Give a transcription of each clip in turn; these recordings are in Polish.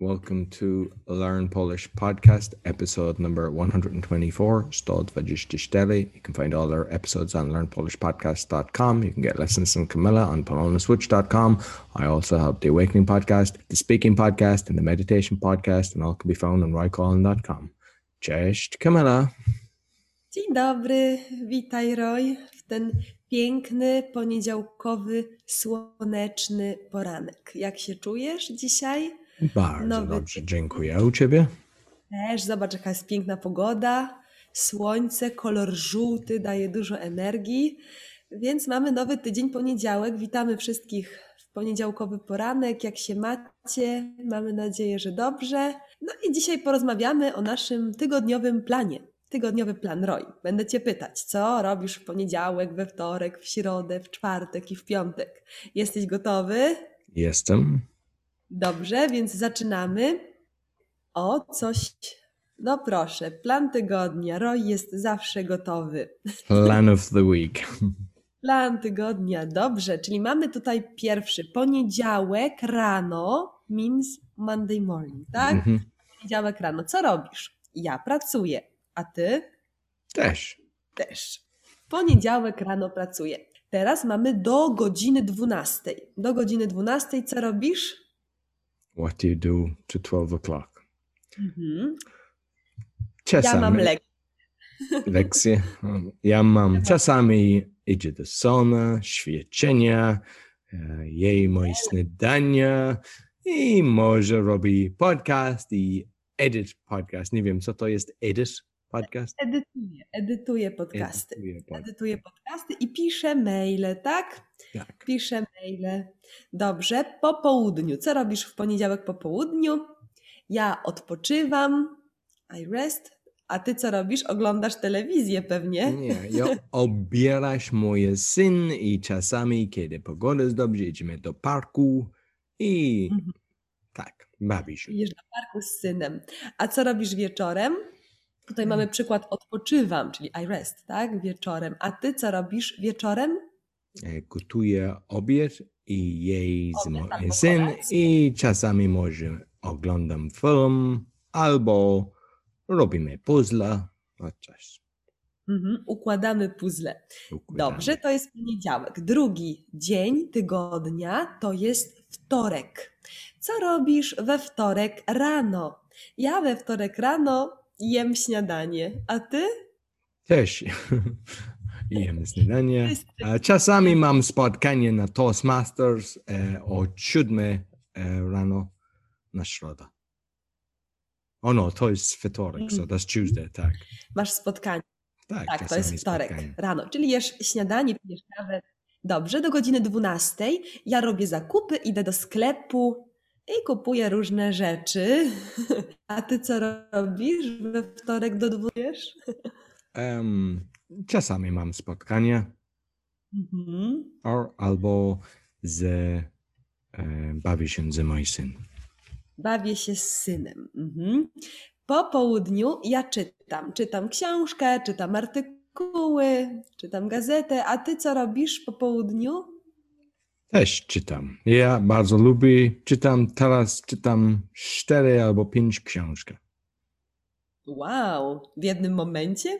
Welcome to Learn Polish podcast, episode number 124, 124. You can find all our episodes on learnpolishpodcast.com. You can get lessons from Camilla on polonaswitch.com. I also have the Awakening podcast, the Speaking podcast, and the Meditation podcast, and all can be found on roycollin.com. Cześć, Camilla. Dzień dobry, witaj Roy w ten piękny, poniedziałkowy, słoneczny poranek. Jak się czujesz dzisiaj? Bardzo Nowy dobrze, dziękuję. A u ciebie? Też zobacz, jaka jest piękna pogoda, słońce, kolor żółty daje dużo energii, więc mamy nowy tydzień, poniedziałek. Witamy wszystkich w poniedziałkowy poranek. Jak się macie? Mamy nadzieję, że dobrze. No i dzisiaj porozmawiamy o naszym tygodniowym planie. Tygodniowy plan Roy. Będę Cię pytać, co robisz w poniedziałek, we wtorek, w środę, w czwartek i w piątek. Jesteś gotowy? Jestem. Dobrze, więc zaczynamy. O, coś. No proszę, plan tygodnia. Roy jest zawsze gotowy. Plan of the week. Plan tygodnia, dobrze, czyli mamy tutaj pierwszy poniedziałek rano means Monday morning, tak? Mhm. Poniedziałek rano. Co robisz? Ja pracuję, a ty Też. też. Poniedziałek rano pracuję. Teraz mamy do godziny 12. Do godziny 12 co robisz? What do you do to 12 o'clock? Mhm. Czasami. Ja mam lekcję. Ja mam czasami idzie do sauna, świeczenia, e, jej moje śniadania i może robi podcast i edit podcast. Nie wiem, co to jest edit podcast? Edytuję, edytuję podcasty. Edytuję Edytuję podcasty i piszę maile, tak? Tak. Piszę maile. Dobrze, po południu. Co robisz w poniedziałek po południu? Ja odpoczywam. I rest. A ty co robisz? Oglądasz telewizję pewnie. Nie, ja obierasz moje syn i czasami, kiedy pogoda jest dobrze, idziemy do parku i Mhm. tak, bawisz się. Idziesz do parku z synem. A co robisz wieczorem? Tutaj Mm. mamy przykład odpoczywam, czyli I rest, tak? Wieczorem. A ty co robisz wieczorem? E, Gotuję obiad i jej z Obiad moim albo syn kolację. i czasami może oglądam film albo robimy puzzle, no coś. Mhm. Układamy puzzle. układamy. Dobrze, to jest poniedziałek. Drugi dzień tygodnia to jest wtorek. Co robisz we wtorek rano? Ja we wtorek rano jem śniadanie, a ty? Też jem śniadanie. A czasami mam spotkanie na Toastmasters e, o siódmej e, rano na środę. O no, to jest wtorek, so that's Tuesday, tak. Masz spotkanie. Tak, Tak, to jest wtorek spotkanie. rano. Czyli jesz śniadanie, pijesz kawę. Dobrze, do godziny 12 ja robię zakupy, idę do sklepu i kupuję różne rzeczy. A ty co robisz we wtorek do 20? Em, czasami mam spotkanie Mhm. or, albo z, e, bawi się ze moim syn. Bawię się z synem. Mhm. Po południu ja czytam. Czytam książkę, czytam artykuły, czytam gazetę. A ty co robisz po południu? Też czytam. Ja bardzo lubię, czytam, teraz czytam cztery albo pięć książek. Wow, w jednym momencie?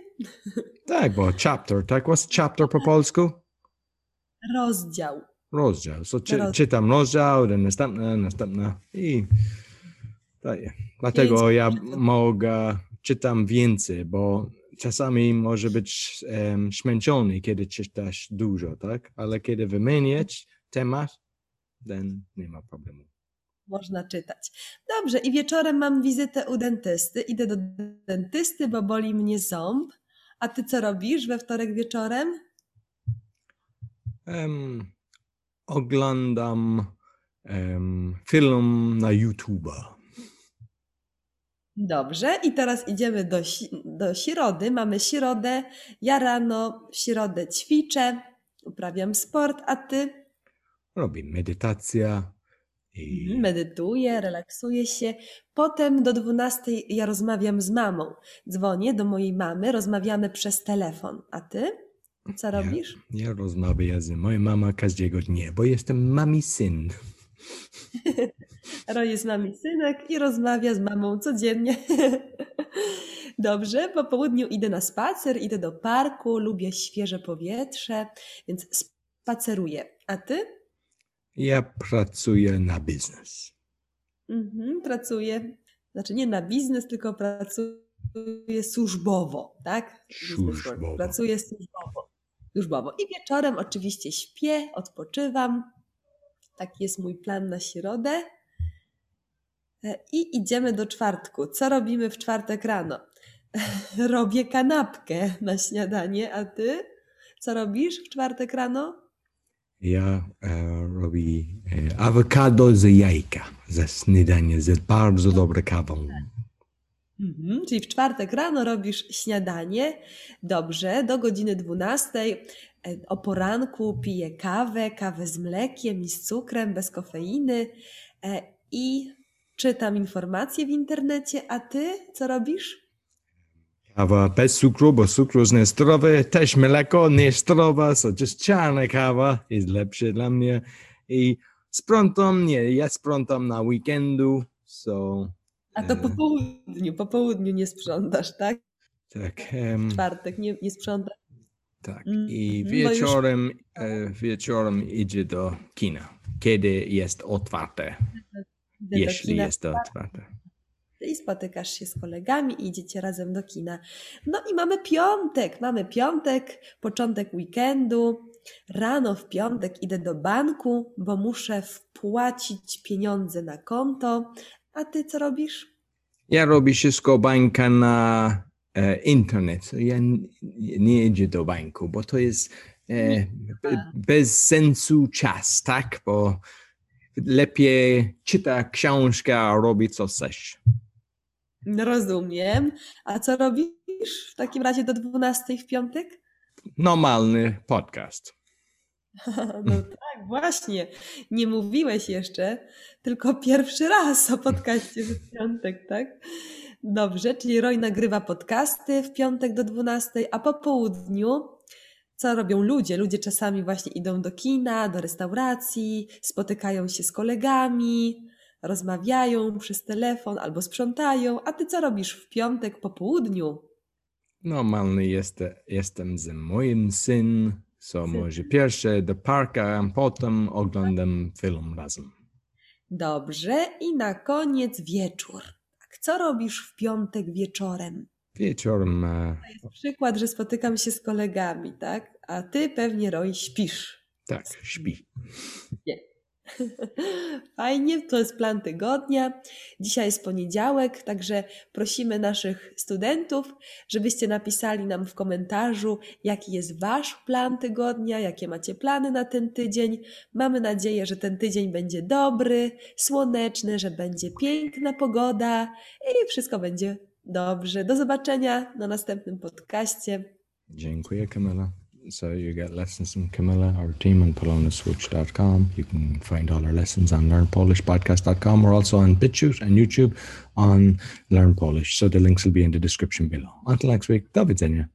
Tak, bo chapter, tak? What's chapter po polsku? Rozdział. Rozdział. So, czy, Roz- czytam rozdział, następna, następna i tak. Dlatego ja mogę, czytam więcej, bo czasami może być um, zmęczony, kiedy czytasz dużo, tak? Ale kiedy wymieniać temat, then nie ma problemu. Można czytać. Dobrze, i wieczorem mam wizytę u dentysty. Idę do dentysty, bo boli mnie ząb. A ty co robisz we wtorek wieczorem? Em, oglądam em, film na YouTube. Dobrze, i teraz idziemy do, do środy. Mamy środę. Ja rano w środę ćwiczę, uprawiam sport, a ty Robię medytację i Mhm, medytuję, relaksuję się. Potem do 12 ja rozmawiam z mamą. Dzwonię do mojej mamy, rozmawiamy przez telefon. A ty? Co robisz? Ja rozmawiam z moją mamą każdego dnia, bo jestem mami syn. Roy jest z nami synek i rozmawia z mamą codziennie. Dobrze, po południu idę na spacer, idę do parku, lubię świeże powietrze, więc spaceruję. A ty? Ja pracuję na biznes. Mhm, pracuję, znaczy nie na biznes, tylko pracuję służbowo, tak? Służbowo. Pracuję służbowo. służbowo. I wieczorem oczywiście śpię, odpoczywam. Taki jest mój plan na środę. E, I idziemy do czwartku. Co robimy w czwartek rano? Robię kanapkę na śniadanie, a ty? Co robisz w czwartek rano? Ja e, robię e, awokado z jajka za śniadanie, z bardzo dobrą kawą. Mhm, czyli w czwartek rano robisz śniadanie. Dobrze, do godziny 12 e, o poranku piję kawę, kawę z mlekiem i z cukrem, bez kofeiny i czytam informacje w internecie. A ty co robisz? Kawa bez cukru, bo cukru jest niezdrowy, też mleko niezdrowe, so just czarna kawa jest lepsze dla mnie. I sprzątam, nie, ja sprzątam na weekendu, so A to po południu, po południu nie sprzątasz, tak? tak. W czwartek nie, nie sprzątasz. Tak, Mhm, i już- wieczorem, e, wieczorem idzie do kina, kiedy jest otwarte, jeśli jest otwarte. I spotykasz się z kolegami i idziecie razem do kina. No i mamy piątek, mamy piątek, początek weekendu. Rano w piątek idę do banku, bo muszę wpłacić pieniądze na konto. A ty co robisz? Ja robię wszystko bańka na e, internet. Ja nie idę do banku, bo to jest e, be, bez sensu czas, tak? Bo lepiej czyta książkę, a robi co chcesz. No Rozumiem. A co robisz w takim razie do 12 w piątek? Normalny podcast. No tak, właśnie. Nie mówiłeś jeszcze, tylko pierwszy raz o podcaście w piątek, tak? Dobrze, czyli Roy nagrywa podcasty w piątek do 12, a po południu co robią ludzie? Ludzie czasami właśnie idą do kina, do restauracji, spotykają się z kolegami, rozmawiają przez telefon albo sprzątają. A ty co robisz w piątek po południu? Normalny jest, jestem z moim syn, so Syn. może pierwsze do parka, a potem oglądam film razem. Dobrze, i na koniec wieczór. Tak, co robisz w piątek wieczorem? Wieczorem e, Przykład, że spotykam się z kolegami, tak? A ty pewnie, Roy, śpisz. tak, śpi. Fajnie, to jest plan tygodnia. Dzisiaj jest poniedziałek, także prosimy naszych studentów, żebyście napisali nam w komentarzu, jaki jest Wasz plan tygodnia, jakie macie plany na ten tydzień. Mamy nadzieję, że ten tydzień będzie dobry, słoneczny, że będzie piękna pogoda i wszystko będzie dobrze. Do zobaczenia na następnym podcaście. Dziękuję, Camilla. So you get lessons from Camilla, our team on polonaswitch.com. You can find all our lessons on learnpolishpodcast.com. We're also on BitChute and YouTube on Learn Polish. So the links will be in the description below. Until next week, do widzenia.